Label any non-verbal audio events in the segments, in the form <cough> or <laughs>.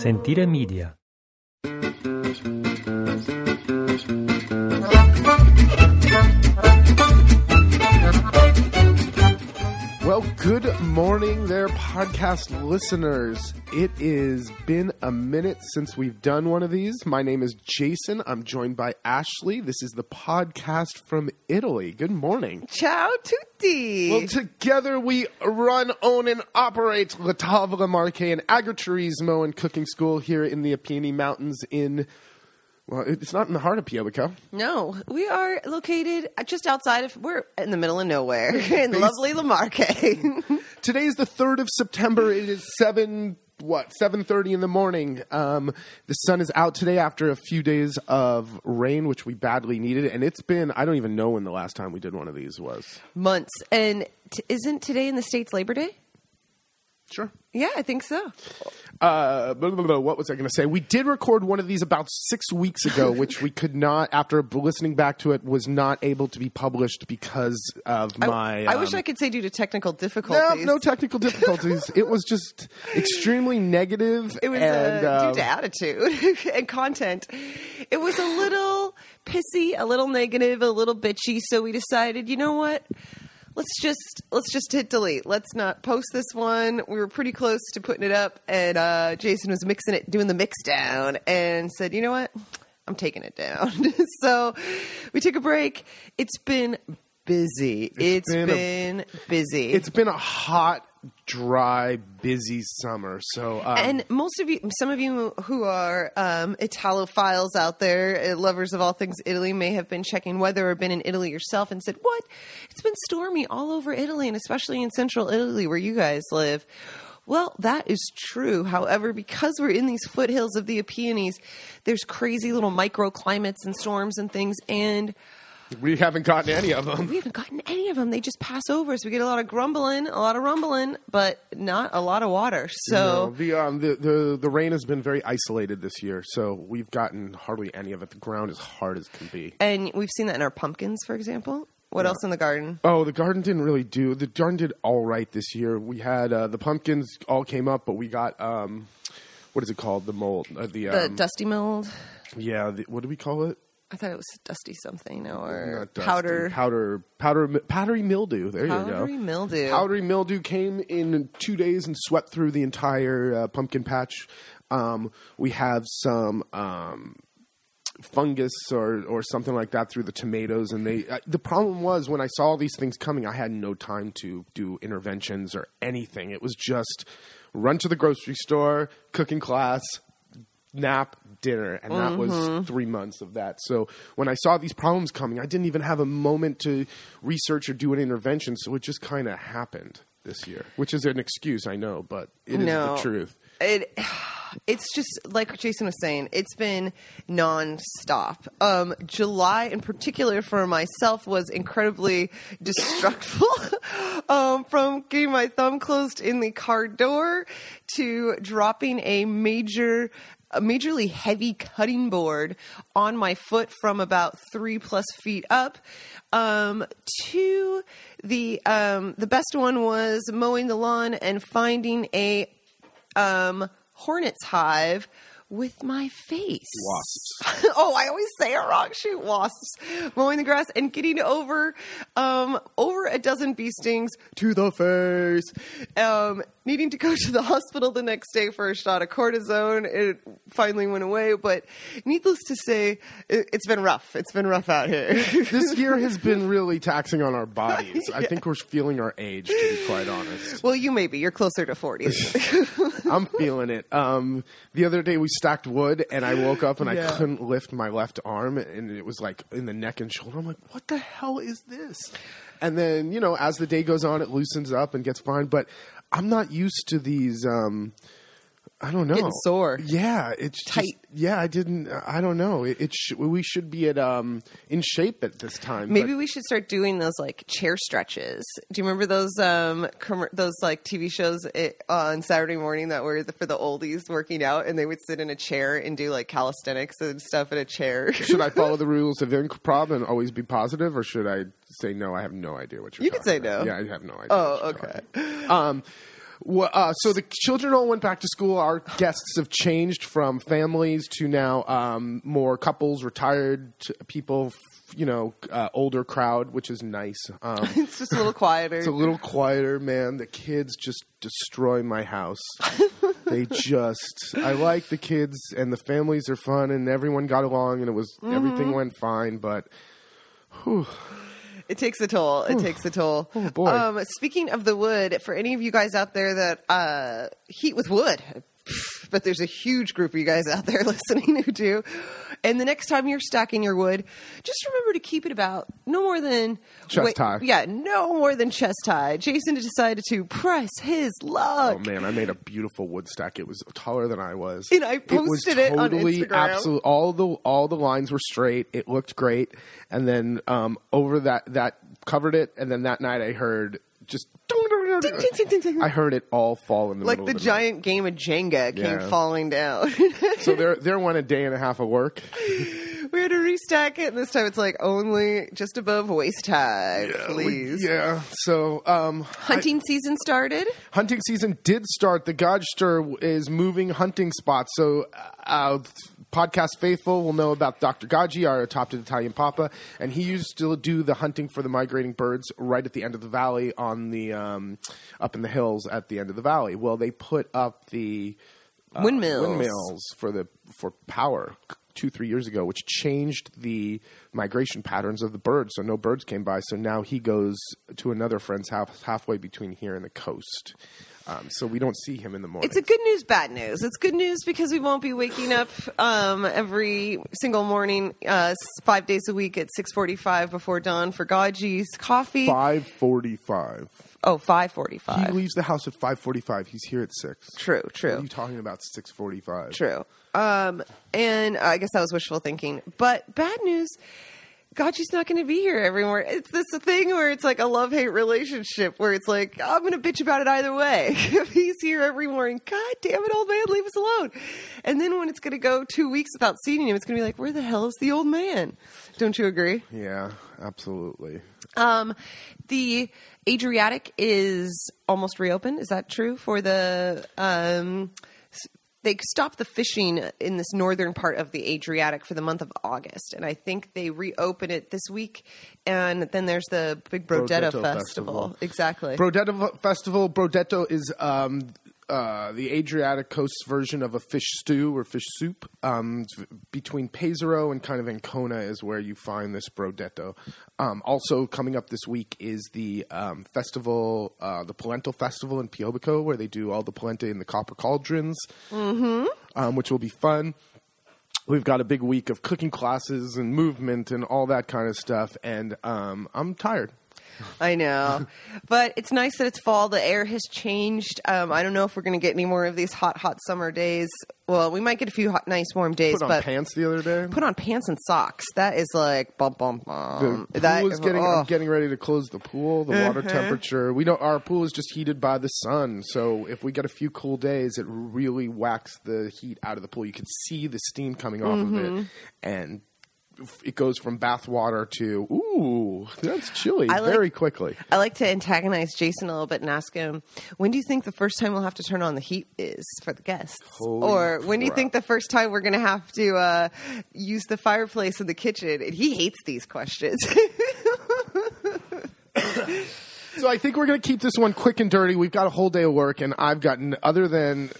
Sentire Media. Well, good morning there, podcast listeners. It has been a minute since we've done one of these. My name is Jason. I'm joined by Ashley. This is the podcast from Italy. Good morning. Ciao tutti. Well, together we run, own, and operate La Tavola Marche, an agriturismo and cooking school here in the Apennine Mountains in, well, it's not in the heart of Piobico. no, we are located just outside of. We're in the middle of nowhere <laughs> in lovely Le Marche. <laughs> Today is the third of September. It is seven what seven thirty in the morning. Um, the sun is out today after a few days of rain, which we badly needed, and it's been I don't even know when the last time we did one of these was. Months. And t- isn't today in the States Labor Day? Sure. Yeah, I think so. Uh, blah, blah, blah, what was I going to say? We did record one of these about six weeks ago, <laughs> which we could not, after listening back to it, was not able to be published because of I- my. I, wish um, I could say due to technical No, difficulties. no technical difficulties. <laughs> it was just extremely negative. It was and, uh, um, due to attitude <laughs> and content. It was a little pissy, a little negative, a little bitchy. So we decided, you know what? Let's just let's just hit delete. Let's not post this one. We were pretty close to putting it up, and uh, Jason was mixing it, doing the mix down, and said, you know what? I'm taking it down. <laughs> so we took a break. It's been busy. it's been a- been busy. It's been a hot, dry, busy summer. So, um, and most of you, some of you who are um, Italophiles out there, uh, lovers of all things Italy, may have been checking weather or been in Italy yourself and said, "What? It's been stormy all over Italy, and especially in central Italy where you guys live." Well, that is true. However, because we're in these foothills of the Apennines, there's crazy little microclimates and storms and things, and we haven't gotten any of them. we haven't gotten any of them. They just pass over. So we get a lot of grumbling, a lot of rumbling, but not a lot of water. So. No, the, um, the the the rain has been very isolated this year, so we've gotten hardly any of it. The ground is hard as can be. And we've seen that in our pumpkins, for example. What else in the garden? Oh, the garden didn't really do. The garden did all right this year. We had uh, the pumpkins all came up, but we got um, what is it called? The mold. Uh, the The um, dusty mold. yeah. The, what do we call it? I thought it was dusty something or dusty. powder. powder, powder, powdery mildew. There you go. Powdery mildew. Powdery mildew came in two days and swept through the entire uh, pumpkin patch. Um, we have some um, fungus or, or something like that through the tomatoes, and they. Uh, the problem was when I saw these things coming, I had no time to do interventions or anything. It was just run to the grocery store, cooking class, nap, dinner, and that was three months of that. So when I saw these problems coming, I didn't even have a moment to research or do an intervention. So it just kind of happened this year, which is an excuse, I know, but it is No. the truth. it <sighs> it's just like Jason was saying, it's been nonstop. Um, July, in particular, for myself, was incredibly <laughs> destructful. <laughs> um, from getting my thumb closed in the car door to dropping a major. A majorly heavy cutting board on my foot from about three plus feet up. Um, to the um, the best one was mowing the lawn and finding a um, hornet's hive with my face. Wasps. <laughs> oh, I always say it wrong. Shoot, wasps mowing the grass and getting over um, over a dozen bee stings to the face. Um, needing to go to the hospital the next day for a shot of cortisone. It finally went away, but needless to say, it, it's been rough. It's been rough out here. <laughs> this year has been really taxing on our bodies. <laughs> I think we're feeling our age, to be quite honest. well, you may be. You're closer to 40s. I'm feeling it. Um, the other day we stacked wood, and I woke up and I couldn't lift my left arm, and it was like in the neck and shoulder. I'm like, what the hell is this? And then you know, as the day goes on, it loosens up and gets fine. But I'm not used to these. Um, I don't know. Getting sore. Yeah, it's just- Tight. yeah, I didn't. I don't know. It, it sh- we should be at um in shape at this time. Maybe but- we should start doing those like chair stretches. Do you remember those um com- those like TV shows it, on Saturday morning that were the, for the oldies working out and they would sit in a chair and do like calisthenics and stuff in a chair. should I <laughs> follow the rules of improv and always be positive, or should I say no? I have no idea what you're. You can say about. no. Yeah, I have no idea. Oh, okay. Um, uh, so the children all went back to school. Our guests have changed from families to now um, more couples, retired people, you know, uh, older crowd, which is nice. Um, <laughs> It's just a little quieter. it's a little quieter, man. The kids just destroy my house. <laughs> they just. I like the kids, and the families are fun, and everyone got along, and it was Mm-hmm. everything went fine. But It takes a toll. It takes a toll. Oh, boy. Um, speaking of the wood, for any of you guys out there that uh, heat with wood, but there's a huge group of you guys out there <laughs> listening who do. And the next time you're stacking your wood, just remember to keep it about no more than Chest high. Yeah, no more than chest high. Jason decided to press his luck. Oh man, I made a beautiful wood stack. It was taller than I was. And I it was posted it on Instagram. absolute. All the all the lines were straight. It looked great. And then um, over that that covered it. And then that night I heard just. I heard it all fall in the like middle the of the giant game of Jenga came Yeah. falling down. night. <laughs> So there there went a day and a half of work. <laughs> we had to restack it, and this time it's like only just above waist high, We- please. yeah. So um, Hunting season started. hunting season did start. The Godster is moving hunting spots. So, uh, podcast faithful will know about Dr. Gaggi, our adopted Italian papa, and he used to do the hunting for the migrating birds right at the end of the valley on the um, up in the hills at the end of the valley. Well, they put up the uh, Windmills. windmills for the for power two three years ago, which changed the migration patterns of the birds. So no birds came by. So now he goes to another friend's house halfway between here and the coast. Um, so we don't see him in the morning. It's a good news, bad news. It's good news because we won't be waking up um, every single morning, uh, five days a week at six forty-five before dawn for Gaji's coffee. five forty-five. Oh, five He leaves the house at five forty-five. He's here at six. True, What true. are you talking about? Six forty-five. True. Um, and I guess that was wishful thinking. But bad news, God, she's not going to be here every morning. It's this thing where it's like a love hate relationship where it's like, I'm going to bitch about it either way. if <laughs> he's here every morning, God damn it, old man, leave us alone. And then when it's going to go two weeks without seeing him, it's going to be like, where the hell is the old man? Don't you agree? Yeah, absolutely. Um, the Adriatic is almost reopened. Is that true for the? Um, they stopped the fishing in this northern part of the Adriatic for the month of August, and I think they reopen it this week. And then there's the big Brodetto, Brodetto Festival. Festival. Exactly. Brodetto Festival. Brodetto is um, uh, the Adriatic coast version of a fish stew or fish soup. Um, between Pesaro and kind of Ancona is where you find this Brodetto. Um, also coming up this week is the um, festival, uh, the Polenta Festival in Piobico, where they do all the polenta in the copper cauldrons, mm-hmm. um, which will be fun. We've got a big week of cooking classes and movement and all that kind of stuff, and um, I'm tired. <laughs> I know, but it's nice that it's fall. The air has changed. Um, I don't know if we're going to get any more of these hot, hot summer days. Well, we might get a few hot, nice, warm days, Put on but pants the other day. put on pants and socks. That is like bum bum bum. The pool that is getting. oh. I'm getting ready to close the pool. The water Uh-huh. temperature. We don't. Our pool is just heated by the sun. So if we get a few cool days, it really whacks the heat out of the pool. You can see the steam coming off of Mm-hmm. it, and it goes from bath water to ooh, that's chilly like- very quickly. I like to antagonize Jason a little bit and ask him, when do you think the first time we'll have to turn on the heat is for the guests? Holy or when do you think the first time we're going to have to uh, use the fireplace in the kitchen? And he hates these questions. <laughs> So I think we're going to keep this one quick and dirty. We've got a whole day of work, and I've gotten other than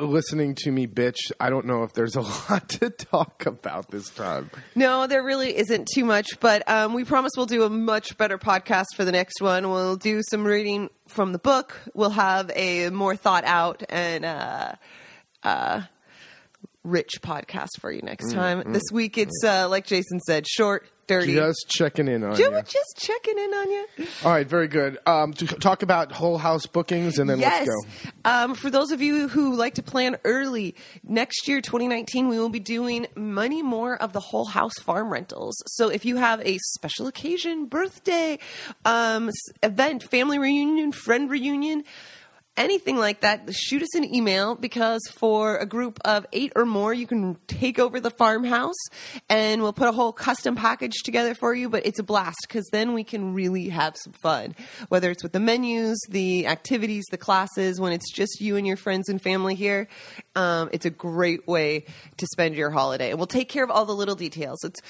listening to me bitch. I don't know if there's a <laughs> lot to talk about this time. no, there really isn't too much, but um, we promise we'll do a much better podcast for the next one. We'll do some reading from the book. We'll have a more thought out and uh, uh, rich podcast for you Mm, next time. This week, it's uh, like Jason said, short, dirty. Just checking in on you. just checking in on you. All right, very good. Um, to talk about whole house bookings, and then yes. let's go. Um, for those of you who like to plan early, next year, 2019, we will be doing many more of the whole house farm rentals. So if you have a special occasion, birthday, um, event, family reunion, friend reunion, anything like that, shoot us an email because for a group of eight or more, you can take over the farmhouse and we'll put a whole custom package together for you. But it's a blast because then we can really have some fun, whether it's with the menus, the activities, the classes, when it's just you and your friends and family here. Um, it's a great way to spend your holiday. And we'll take care of all the little details. It's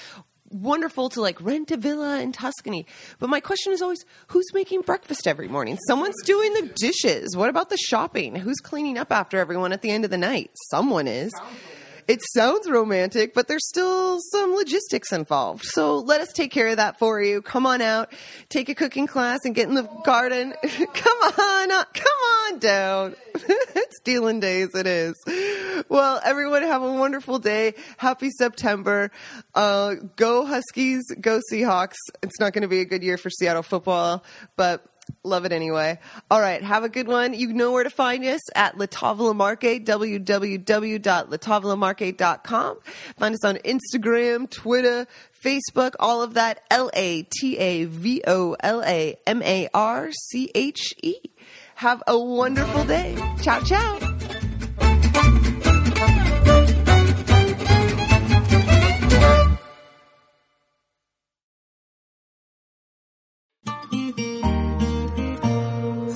wonderful to like rent a villa in Tuscany. But my question is always who's making breakfast every morning? Someone's doing the dishes. What about the shopping? Who's cleaning up after everyone at the end of the night? Someone is. It sounds romantic, but there's still some logistics involved. So let us take care of that for you. Come on out, take a cooking class, and get in the garden. <laughs> come on, up, come on down. <laughs> it's dealing days, it is. Well, everyone have a wonderful day. Happy September. Uh, go Huskies, go Seahawks. It's not going to be a good year for Seattle football, but Love it anyway. All right. Have a good one. You know where to find us at La Tavola Marche, www.latavolamarche.com. Find us on Instagram, Twitter, Facebook, all of that. L A T A V O L A M A R C H E. Have a wonderful day. Ciao, ciao.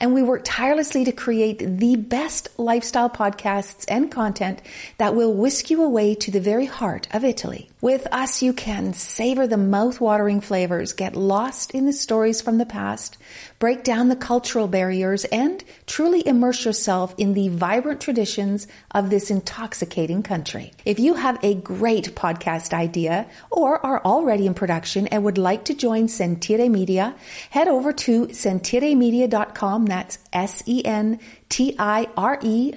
and we work tirelessly to create the best lifestyle podcasts and content that will whisk you away to the very heart of Italy. With us, you can savor the mouth-watering flavors, get lost in the stories from the past, break down the cultural barriers, and truly immerse yourself in the vibrant traditions of this intoxicating country. If you have a great podcast idea or are already in production and would like to join Sentire Media, head over to sentiremedia.com. That's S-E-N-T-I-R-E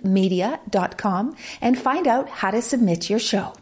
media.com and find out how to submit your show.